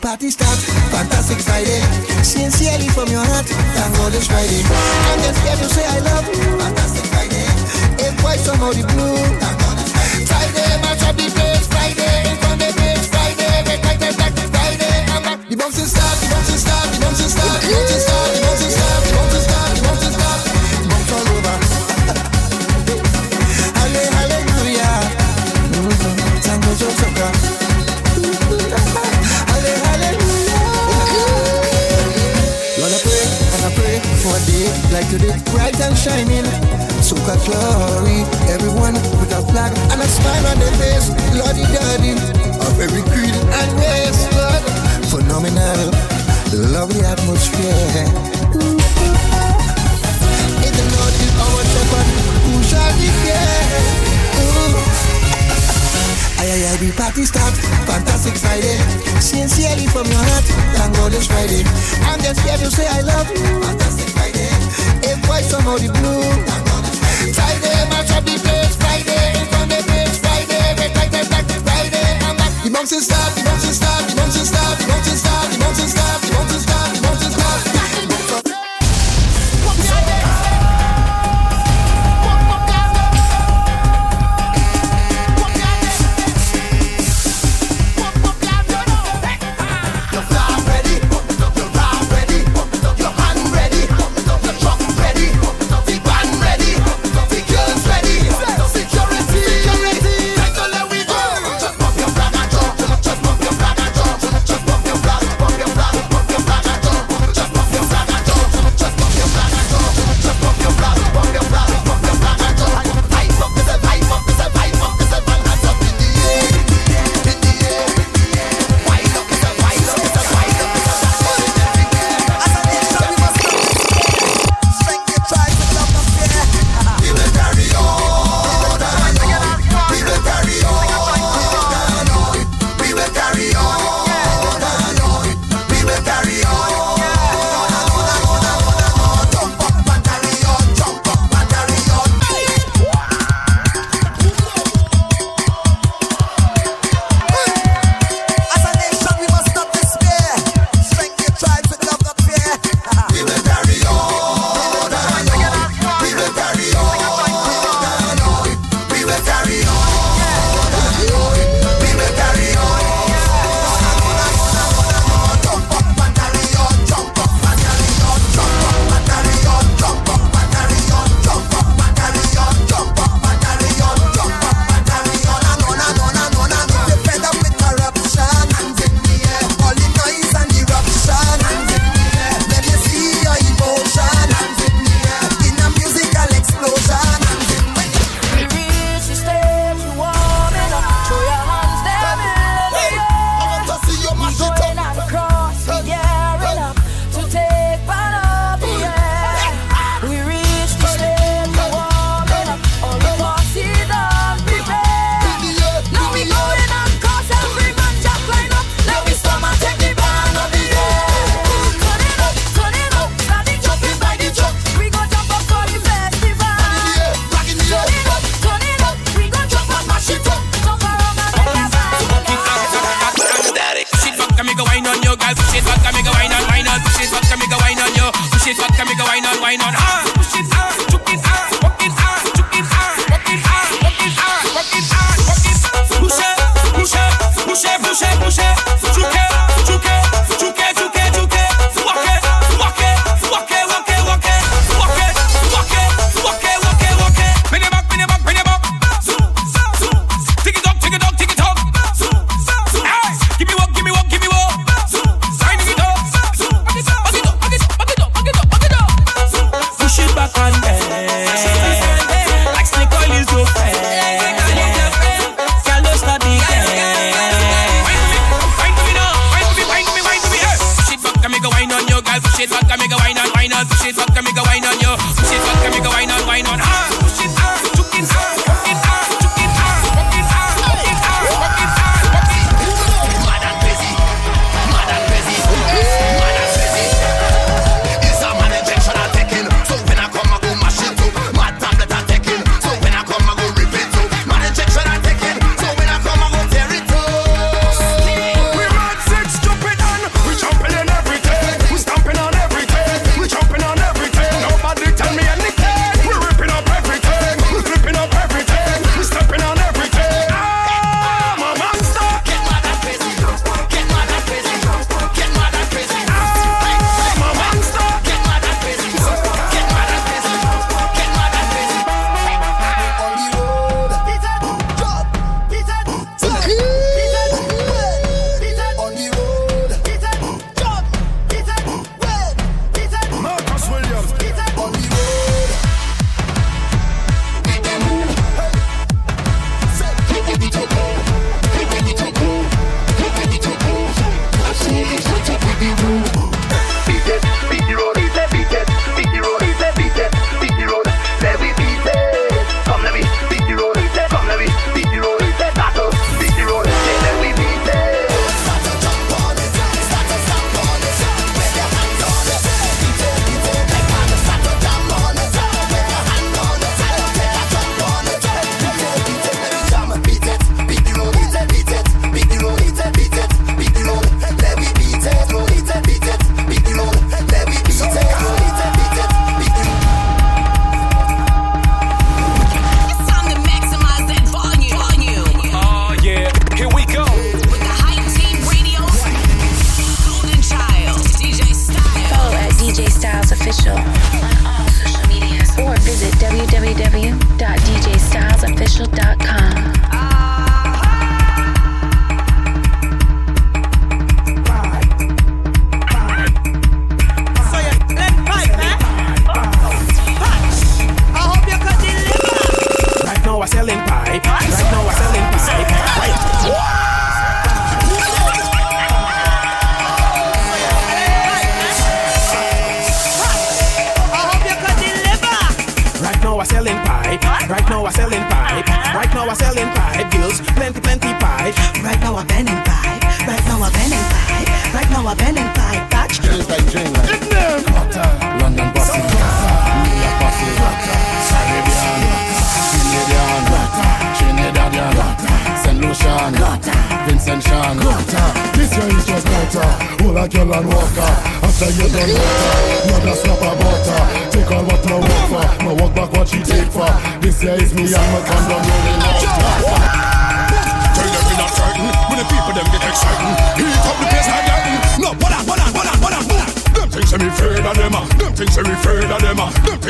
Everybody's to the bright and shining. Soca glory, everyone with a flag and a smile on their face. Lordy daddy, of every creed and race, Lord. Phenomenal, lovely atmosphere. In the Lord is our shepherd, who shall be Aye, aye, aye, the party start, fantastic Friday Sincerely from your heart, thank God it's Friday I'm just here to say I love you, fantastic why some of the blue? Friday, match up the place, Friday, in front the place, Friday, red like red like Friday, I'm like, the bouncing stop, the bouncing stop, the bouncing stop, the bouncing stop, the bouncing stop, the bouncing stop.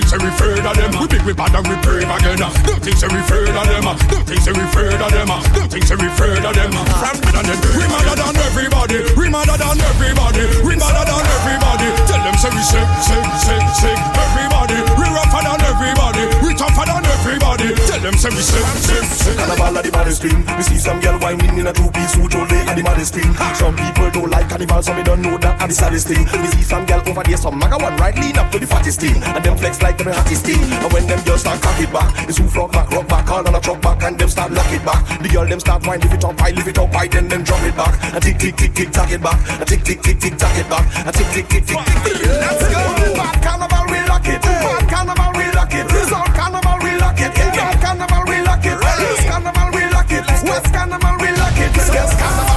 Ah. Say we afraid of them. We big, we bad and we brave again things say we afraid of them. Them say we afraid of them. Them say we afraid of them. From than them We madder than everybody We madder than everybody We madder than everybody Tell them say we sick, sick, sick, sick Everybody We rougher than everybody We tougher than everybody them say we sick, sick, sick Carnival at the baddest thing. We see some girl whining in a two-piece suit all day at the baddest thing. Some people don't like carnival, so me don't know that at the saddest thing. We see some girl over there, some maga one right lean up to the fattest thing, and them flex like them the hottest thing. And when them girls start cock it back, it's who flock back, rock back, all on a truck back, and them start lock it back. The girl them start whine, lift it up high, lift it up high, then them drop it back, and tick tick tick tick tack it back, and tick tick tick tick tack it back, and tick tick tick tick tick. Let's go. Bad carnival, we lock it. Bad carnival, we lock it. Resort carnival, we lock it. Bad Cause skip, skip.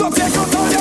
Raving. So take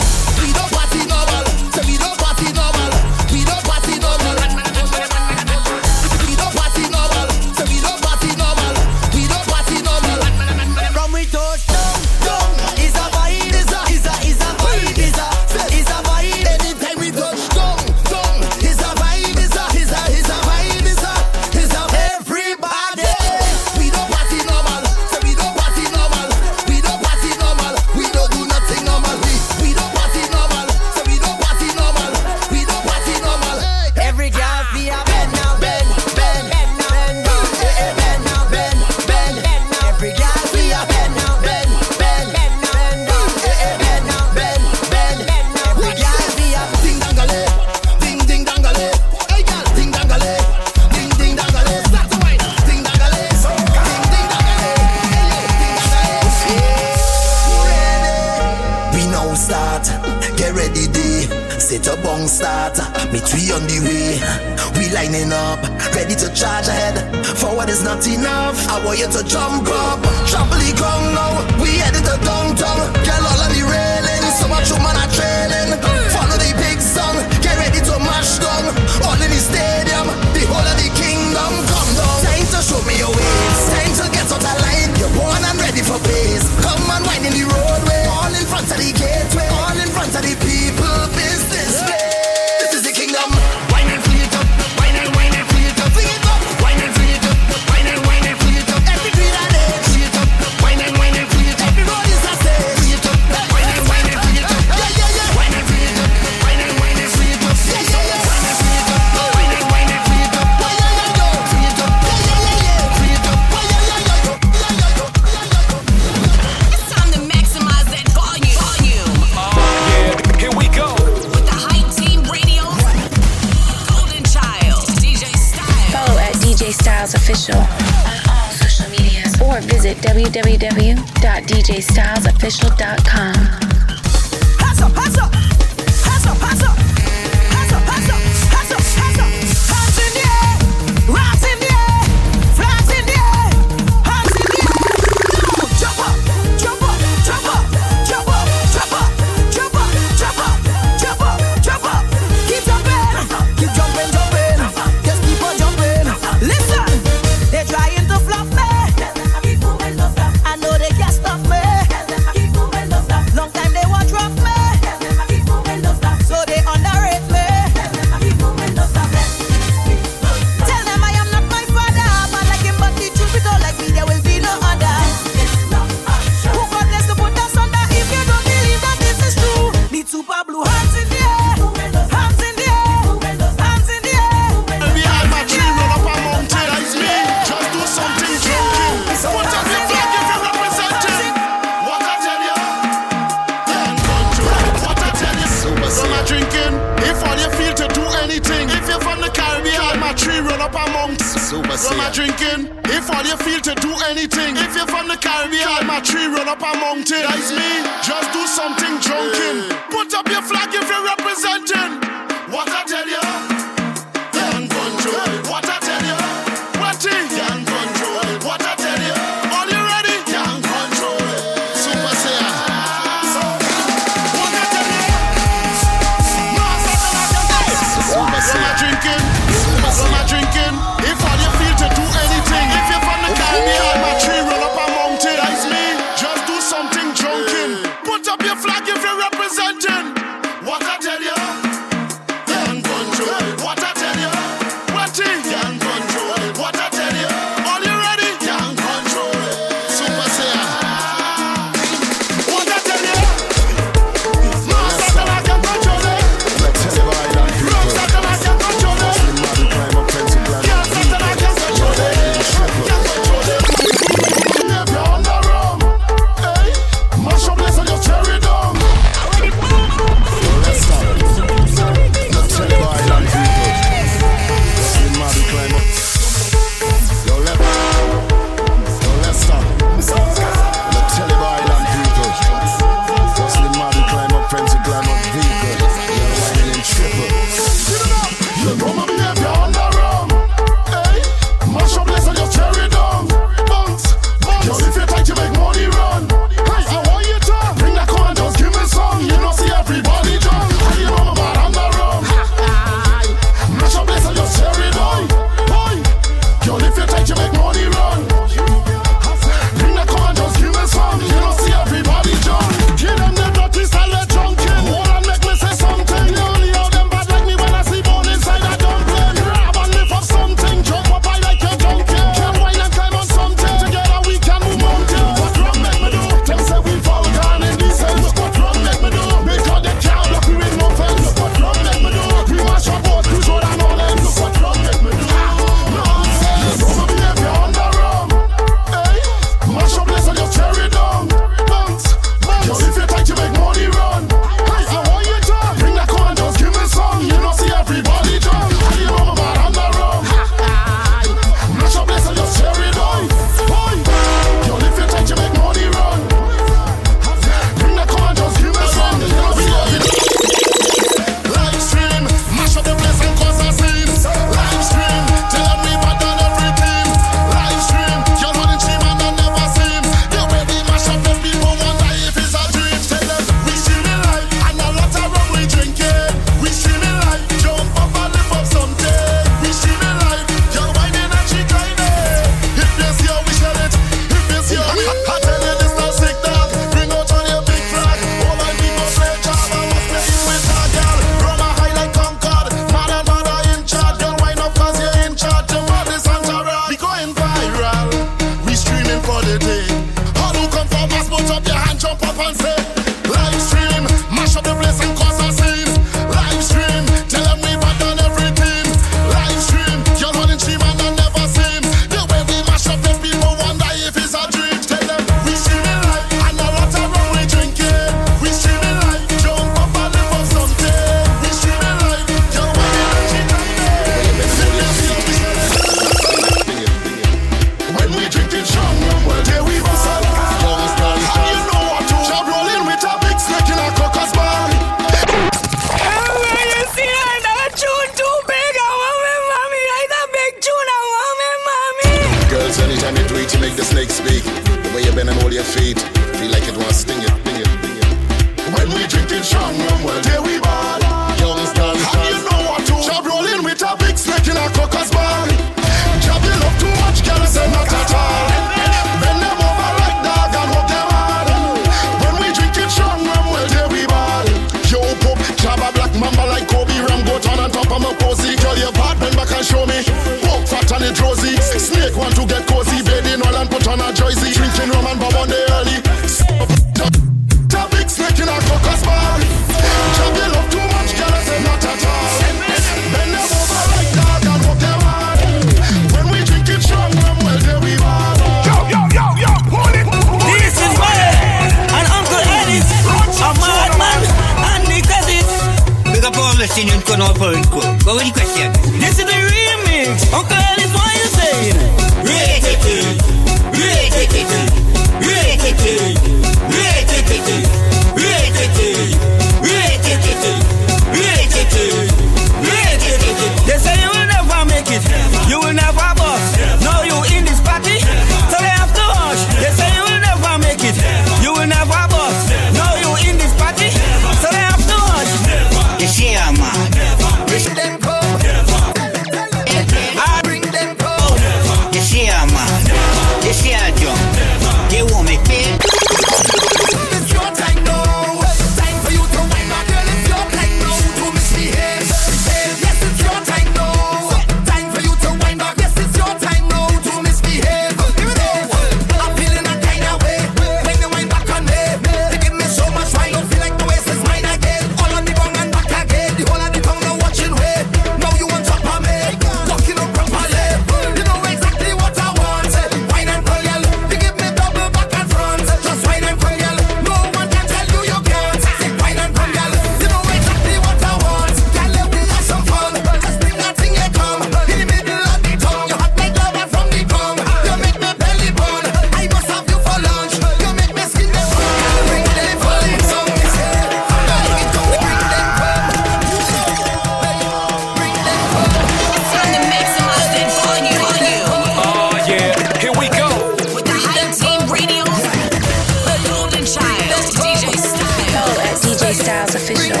Styles Official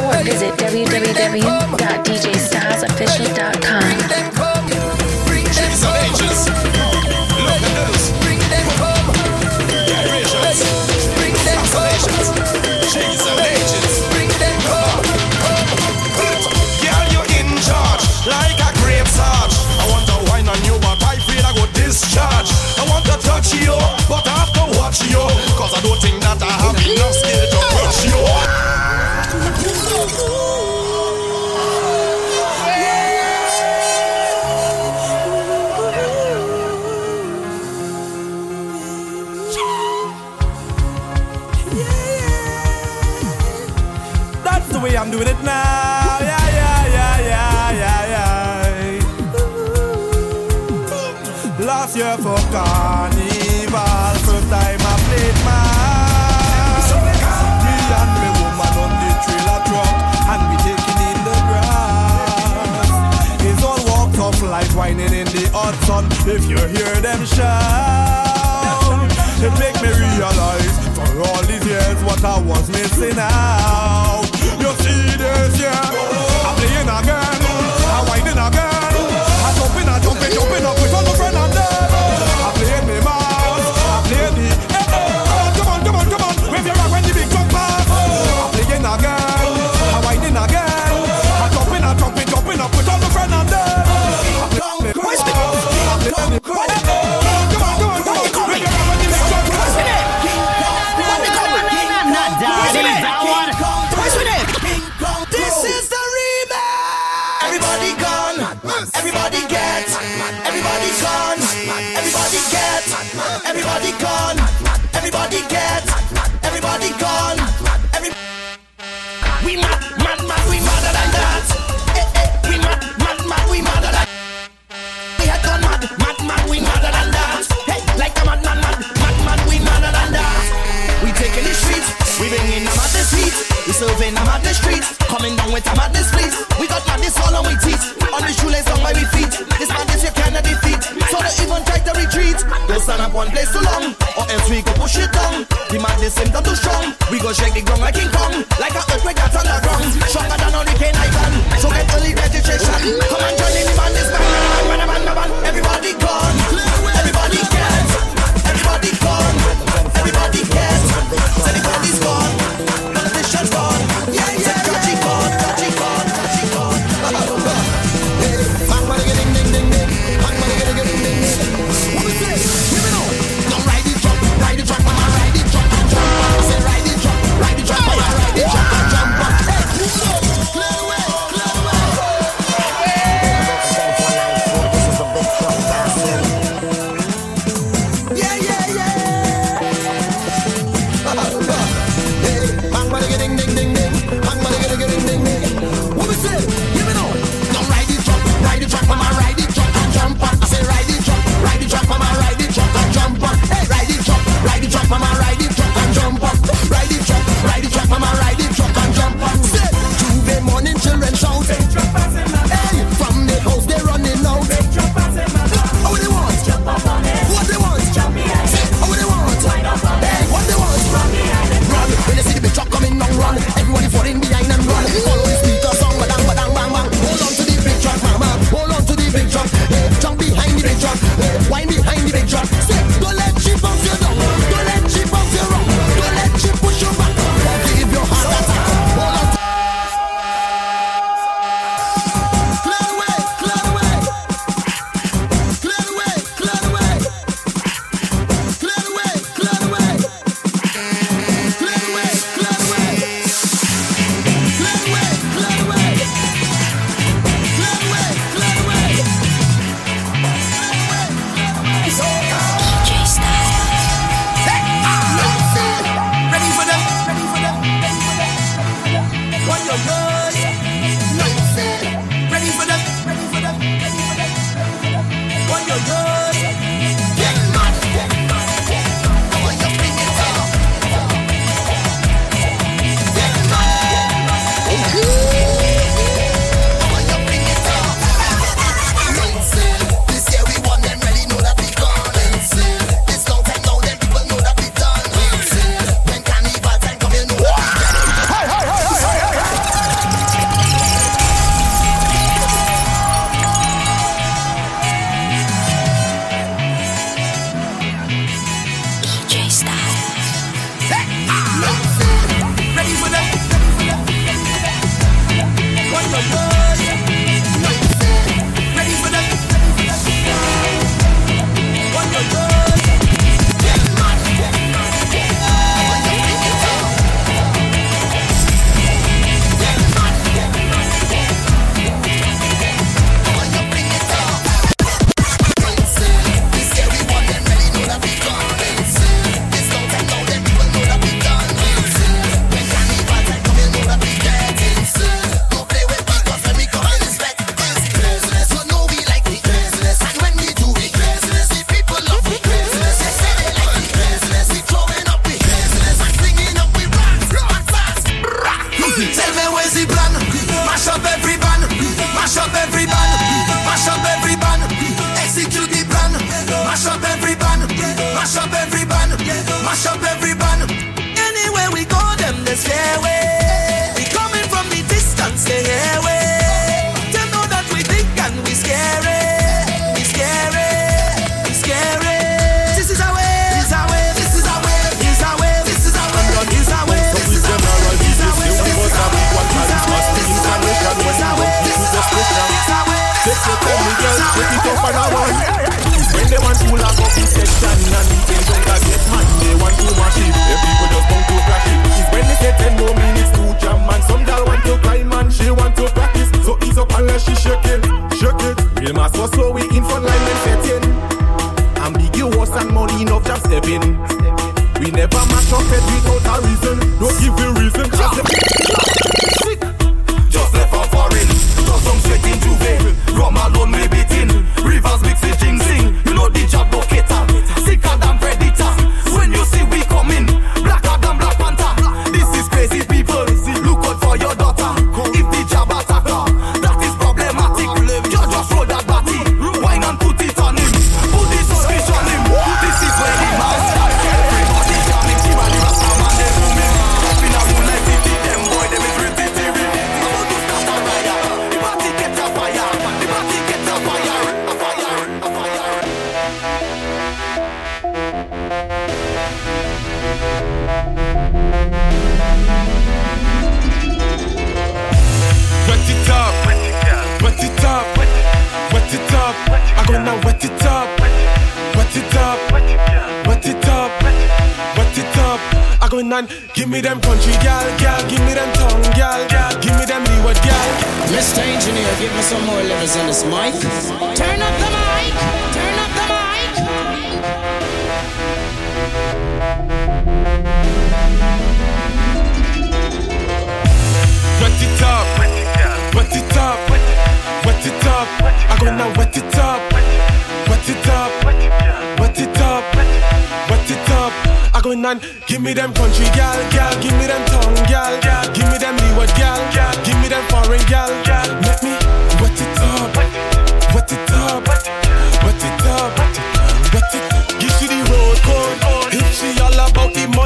or visit www.djstylesofficial.com. ton if you hear them shout. It make me realize for all these years what I was missing out.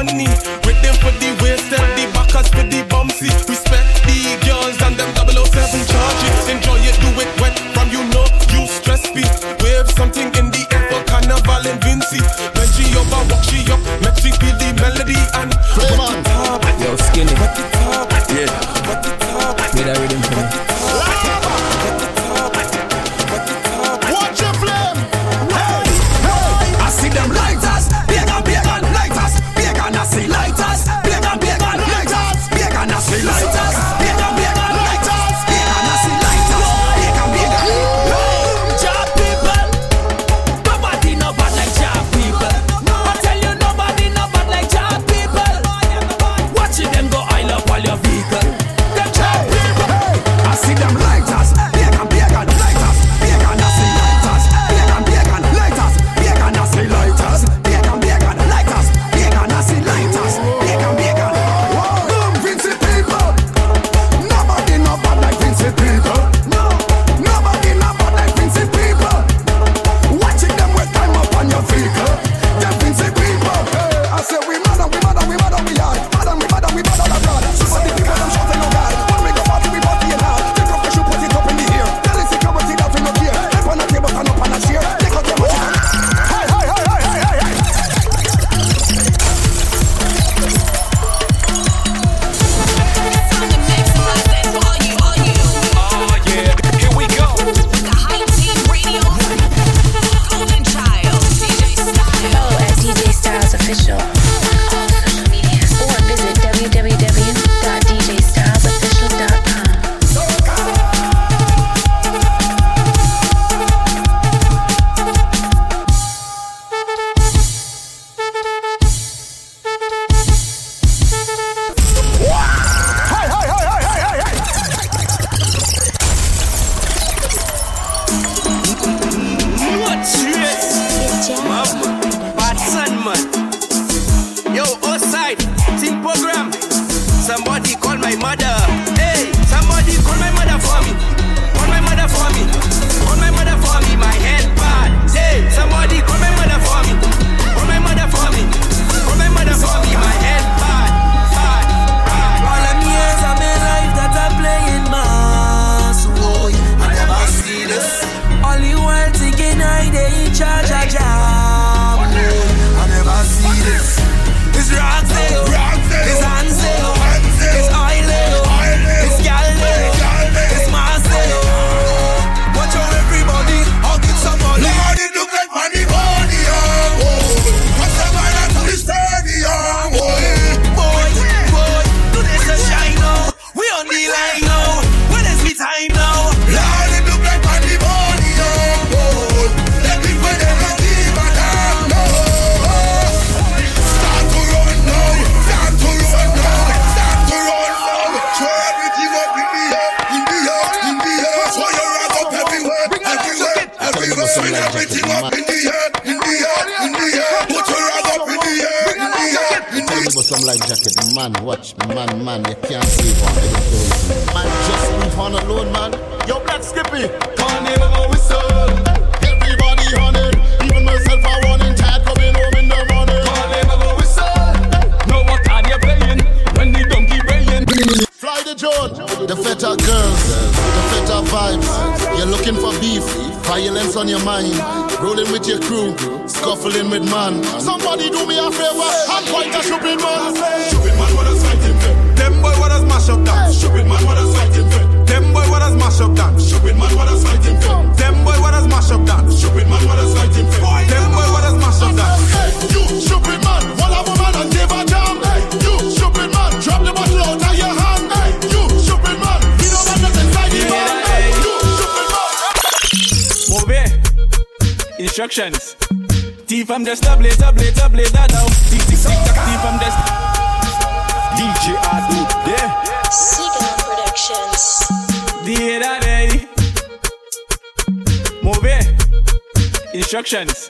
Money, Instructions. Thief from the stable, stable, stable, that out. Tick, tick, tick, tack, thief from the DJ Adu, there. Seagull Productions. The that day. Move it. Instructions.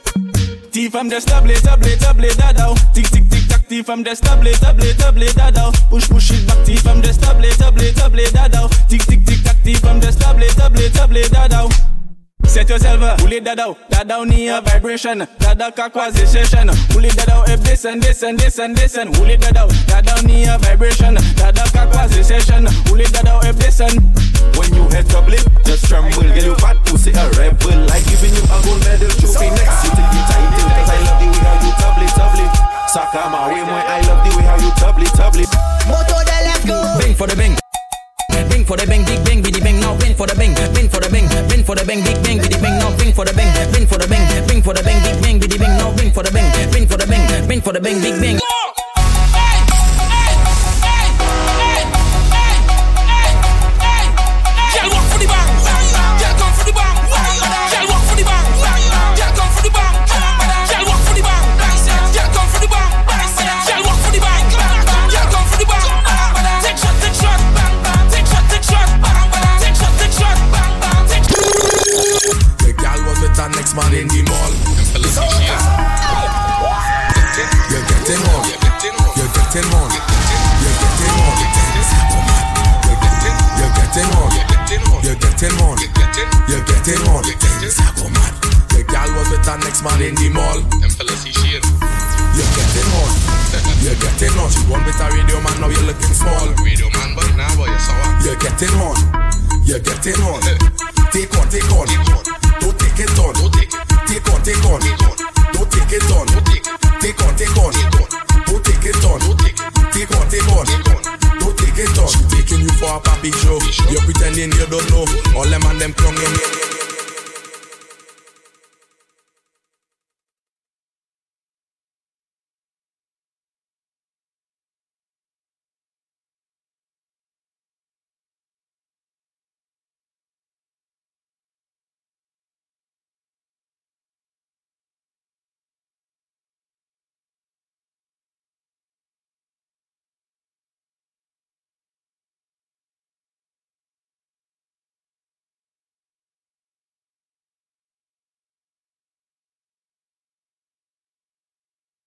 Thief from the stable, stable, stable, that out. Tick, tick, tick, tack, thief from the stable, stable, stable, that out. Push, push it back, thief from the stable, stable, stable, that out. Tick, tick, tick, tack, thief from the stable, stable, stable, that out. Set yourself up, pull it that out, that down near vibration, that that acquisition, pull it that out, if this and this and this and this and pull it that out, that down near vibration, that that acquisition, pull it that out, if this and When you head up lip, just tremble. Get you fat pussy a rebel. Like giving you a gold medal trophy next to the title. Cause I love the way how you tubbly tubbly. Saka my way, my I love the way how you tubbly tubbly. Moto de let's go. Bang for the bang. For the bang, big bang, biddy bang, now bang for the bang, bang for the bang, bang for the bang, big bang, biddy bang, now bang for the bang, bang for the bang, bang for the bang, big bang, biddy bang, now bang for the bang, bang for the bang, bang for the bang, big bang.